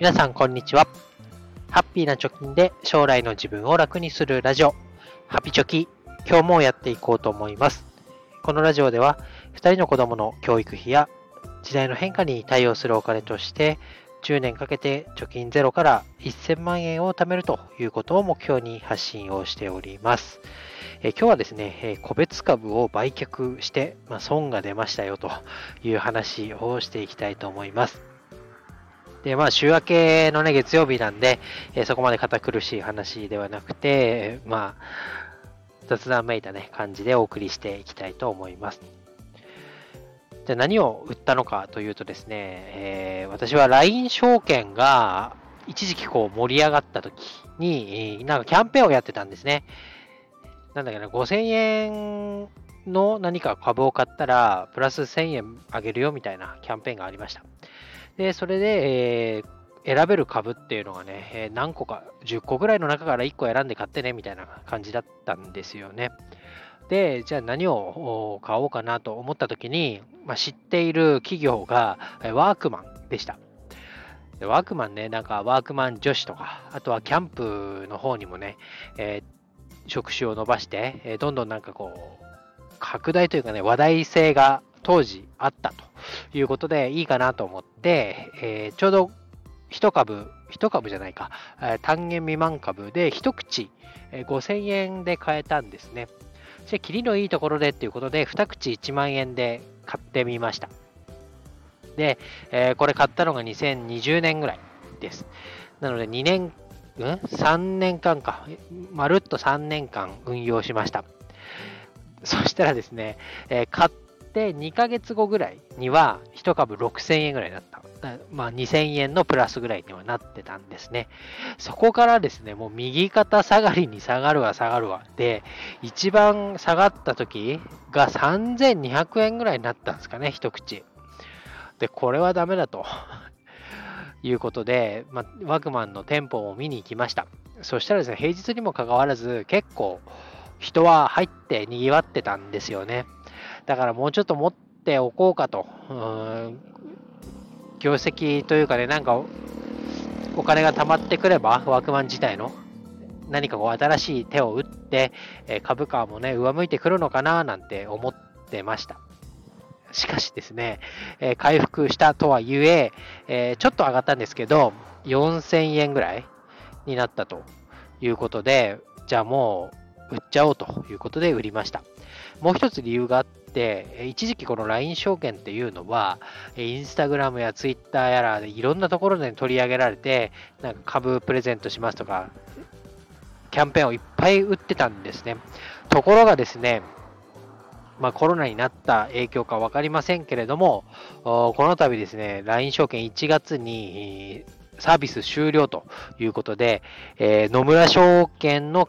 皆さん、こんにちは。ハッピーな貯金で将来の自分を楽にするラジオ、ハピチョキ、今日もやっていこうと思います。このラジオでは、2人の子供の教育費や時代の変化に対応するお金として、10年かけて貯金ゼロから1000万円を貯めるということを目標に発信をしております。え今日はですね、え個別株を売却して、まあ、損が出ましたよという話をしていきたいと思います。で、まあ、週明けのね、月曜日なんで、えー、そこまで堅苦しい話ではなくて、まあ、雑談めいたね、感じでお送りしていきたいと思います。じゃ何を売ったのかというとですね、えー、私は LINE 証券が一時期こう盛り上がった時に、なんかキャンペーンをやってたんですね。なんだっけな、5000円の何か株を買ったら、プラス1000円あげるよみたいなキャンペーンがありました。で、それで、えー、選べる株っていうのがね、えー、何個か、10個ぐらいの中から1個選んで買ってね、みたいな感じだったんですよね。で、じゃあ何を買おうかなと思った時に、まあ、知っている企業がワークマンでした。ワークマンね、なんかワークマン女子とか、あとはキャンプの方にもね、えー、職種を伸ばして、えー、どんどんなんかこう、拡大というかね、話題性が当時あったということでいいかなと思って、えー、ちょうど1株、1株じゃないか、え、単元未満株で1口、え、5000円で買えたんですね。そして、キリのいいところでっていうことで、2口1万円で買ってみました。で、えー、これ買ったのが2020年ぐらいです。なので、2年、うん、3年間か、まるっと3年間運用しました。そしたらですね、えー、買っで、2ヶ月後ぐらいには1株6000円ぐらいだった。まあ、2000円のプラスぐらいにはなってたんですね。そこからですね、もう右肩下がりに下がるわ下がるわ。で、一番下がった時が3200円ぐらいになったんですかね、一口。で、これはダメだと。いうことで、まあ、ワグマンの店舗を見に行きました。そしたらですね、平日にもかかわらず、結構人は入って賑わってたんですよね。だからもうちょっと持っておこうかと。業績というかね、なんかお金が貯まってくれば、ワークマン自体の何かこう新しい手を打って、え株価もね、上向いてくるのかななんて思ってました。しかしですね、え回復したとはいええちょっと上がったんですけど、4000円ぐらいになったということで、じゃあもう売っちゃおうということで売りました。もう一つ理由があって、一時期この LINE 証券っていうのは、インスタグラムやツイッターやらでいろんなところで取り上げられて、なんか株プレゼントしますとか、キャンペーンをいっぱい売ってたんですね。ところがですね、まあ、コロナになった影響か分かりませんけれども、この度ですね、LINE 証券1月にサービス終了ということで、えー、野村証券の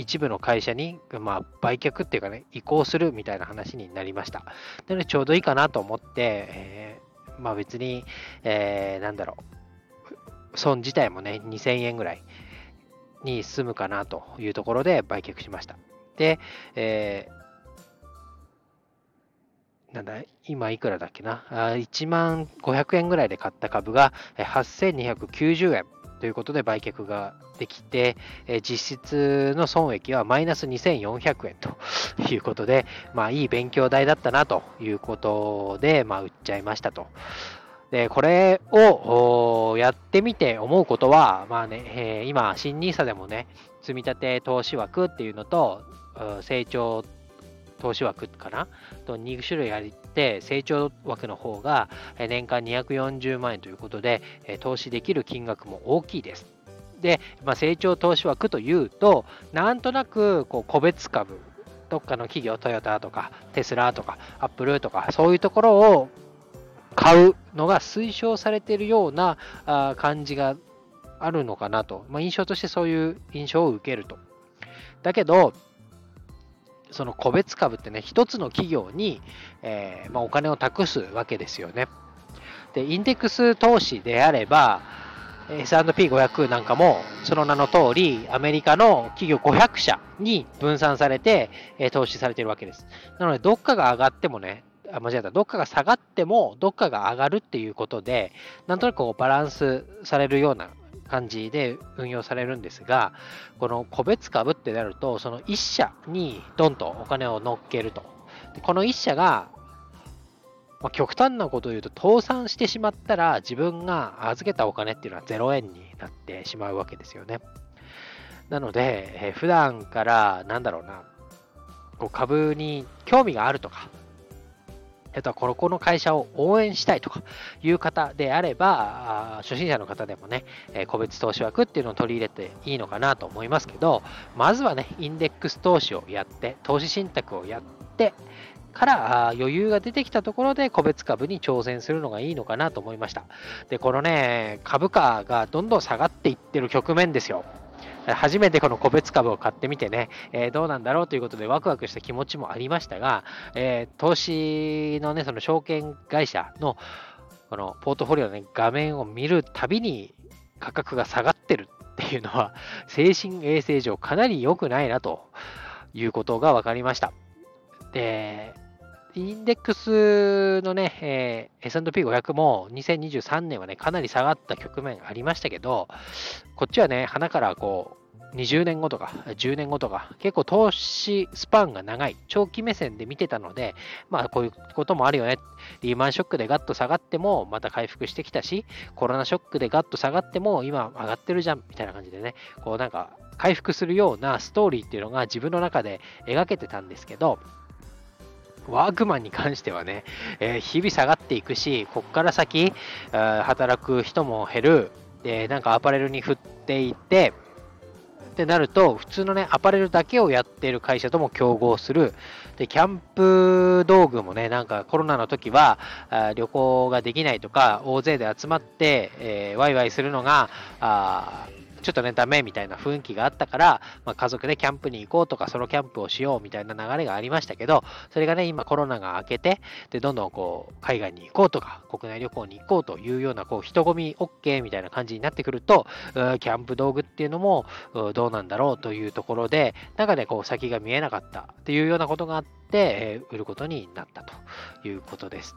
一部の会社に、まあ、売却っていうかね、移行するみたいな話になりました。なので、ちょうどいいかなと思って、えー、まあ別に、えー、なんだろう、損自体もね、2000円ぐらいに済むかなというところで売却しました。で、えー、なんだ、今いくらだっけな、1万500円ぐらいで買った株が8290円ということで売却ができて、え実質の損益はマイナス2400円ということで、まあいい勉強代だったなということで、まあ売っちゃいましたと。で、これをやってみて思うことは、まあね、え、今、新 NISA でもね、積立て投資枠っていうのと、成長投資枠かな？と2種類あって成長枠の方が年間240万円ということで投資できる金額も大きいです。で、まあ、成長投資枠というとなんとなくこう個別株どっかの企業トヨタとかテスラとかアップルとかそういうところを買うのが推奨されているような感じがあるのかなと、まあ、印象としてそういう印象を受けると。だけど、その個別株ってね、一つの企業に、えー、まあ、お金を託すわけですよね。で、インデックス投資であれば、S&P500 なんかもその名の通りアメリカの企業500社に分散されて、え投資されているわけです。なのでどっかが上がってもね、あ間違えた、どっかが下がっても、どっかが上がるっていうことで、なんとなくこうバランスされるような感じで運用されるんですが、この個別株ってなると、その1社にドンとお金を乗っけると。でこの1社が、まあ、極端なことを言うと、倒産してしまったら、自分が預けたお金っていうのは0円になってしまうわけですよね。なので、えー、普段から、なんだろうな、こう株に興味があるとか、えっと、このこの会社を応援したいとかいう方であれば、初心者の方でもね、え個別投資枠っていうのを取り入れていいのかなと思いますけど、まずはね、インデックス投資をやって、投資信託をやって、から余裕が出てきたところで個別株に挑戦するのがいいのかなと思いました。で、このね、株価がどんどん下がっていってる局面ですよ。初めてこの個別株を買ってみてね、えー、どうなんだろうということでワクワクした気持ちもありましたが、えー、投資のね、その証券会社のこのポートフォリオの、ね、画面を見るたびに価格が下がってるっていうのは、精神衛生上かなり良くないなということが分かりました。で、インデックスのね、えー、S&P500 も2023年はね、かなり下がった局面ありましたけど、こっちはね、花からこう、20年後とか10年後とか、結構投資スパンが長い、長期目線で見てたので、まあこういうこともあるよね。リーマンショックでガッと下がってもまた回復してきたし、コロナショックでガッと下がっても今上がってるじゃんみたいな感じでね、こうなんか回復するようなストーリーっていうのが自分の中で描けてたんですけど、ワークマンに関してはね、えー、日々下がっていくし、こっから先、働く人も減る、で、なんかアパレルに振っていって、ってなると、普通のね、アパレルだけをやっている会社とも競合する。で、キャンプ道具もね、なんかコロナの時は、あ旅行ができないとか、大勢で集まって、えー、ワイワイするのが、あちょっとね、ダメみたいな雰囲気があったから、まあ、家族でキャンプに行こうとか、ソロキャンプをしようみたいな流れがありましたけど、それがね、今コロナが明けて、で、どんどんこう、海外に行こうとか、国内旅行に行こうというような、こう、人混み OK みたいな感じになってくると、キャンプ道具っていうのも、どうなんだろうというところで、なんかね、こう、先が見えなかったっていうようなことがあって、え、売ることになったということです。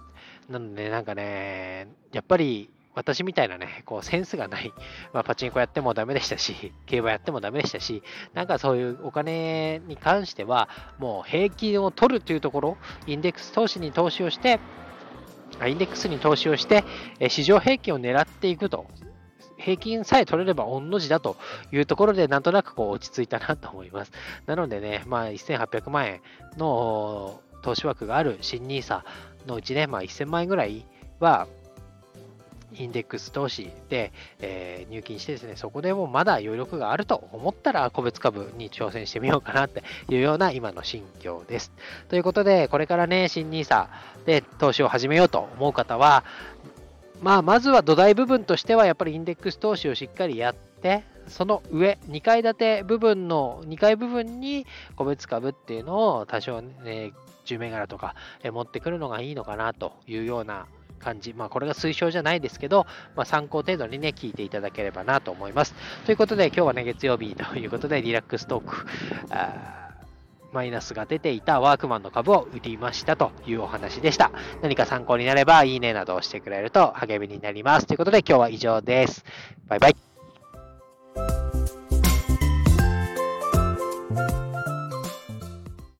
なので、なんかね、やっぱり、私みたいなね、こうセンスがない、まあ、パチンコやってもダメでしたし、競馬やってもダメでしたし、なんかそういうお金に関しては、もう平均を取るというところ、インデックス投資に投資をして、インデックスに投資をして、市場平均を狙っていくと。平均さえ取れれば御の字だというところで、なんとなくこう落ち着いたなと思います。なのでね、まあ、1800万円の投資枠がある新 NISA のうちね、まあ、1000万円ぐらいは、インデックス投資で、えー、入金してですね、そこでもまだ余力があると思ったら個別株に挑戦してみようかなっていうような今の心境です。ということで、これからね、新 NISA で投資を始めようと思う方は、まあ、まずは土台部分としてはやっぱりインデックス投資をしっかりやって、その上、2階建て部分の、2階部分に個別株っていうのを多少ね、10銘柄とか持ってくるのがいいのかなというような感じ、まあ、これが推奨じゃないですけど、まあ、参考程度にね、聞いていただければなと思います。ということで、今日はね、月曜日ということで、リラックストーク、マイナスが出ていたワークマンの株を売りましたというお話でした。何か参考になれば、いいねなどをしてくれると励みになります。ということで、今日は以上です。バイバイ。